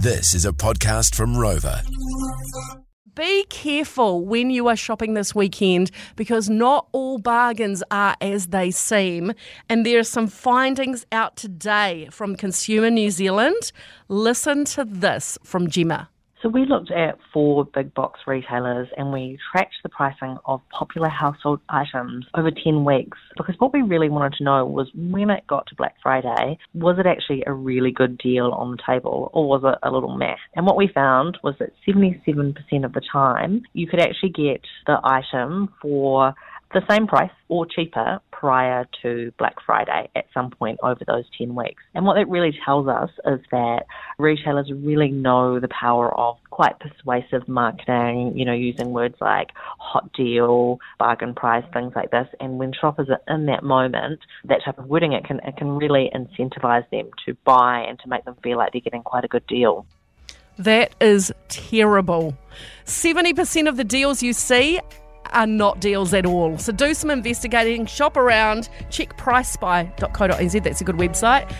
This is a podcast from ROVA. Be careful when you are shopping this weekend because not all bargains are as they seem. And there are some findings out today from Consumer New Zealand. Listen to this from Gemma. So we looked at four big box retailers and we tracked the pricing of popular household items over 10 weeks because what we really wanted to know was when it got to Black Friday, was it actually a really good deal on the table or was it a little meh? And what we found was that 77% of the time you could actually get the item for the same price or cheaper prior to Black Friday at some point over those 10 weeks. And what that really tells us is that retailers really know the power of quite persuasive marketing, you know, using words like hot deal, bargain price, things like this. And when shoppers are in that moment, that type of wording, it can, it can really incentivize them to buy and to make them feel like they're getting quite a good deal. That is terrible. 70% of the deals you see are not deals at all. So do some investigating, shop around, check pricespy.co.nz, that's a good website.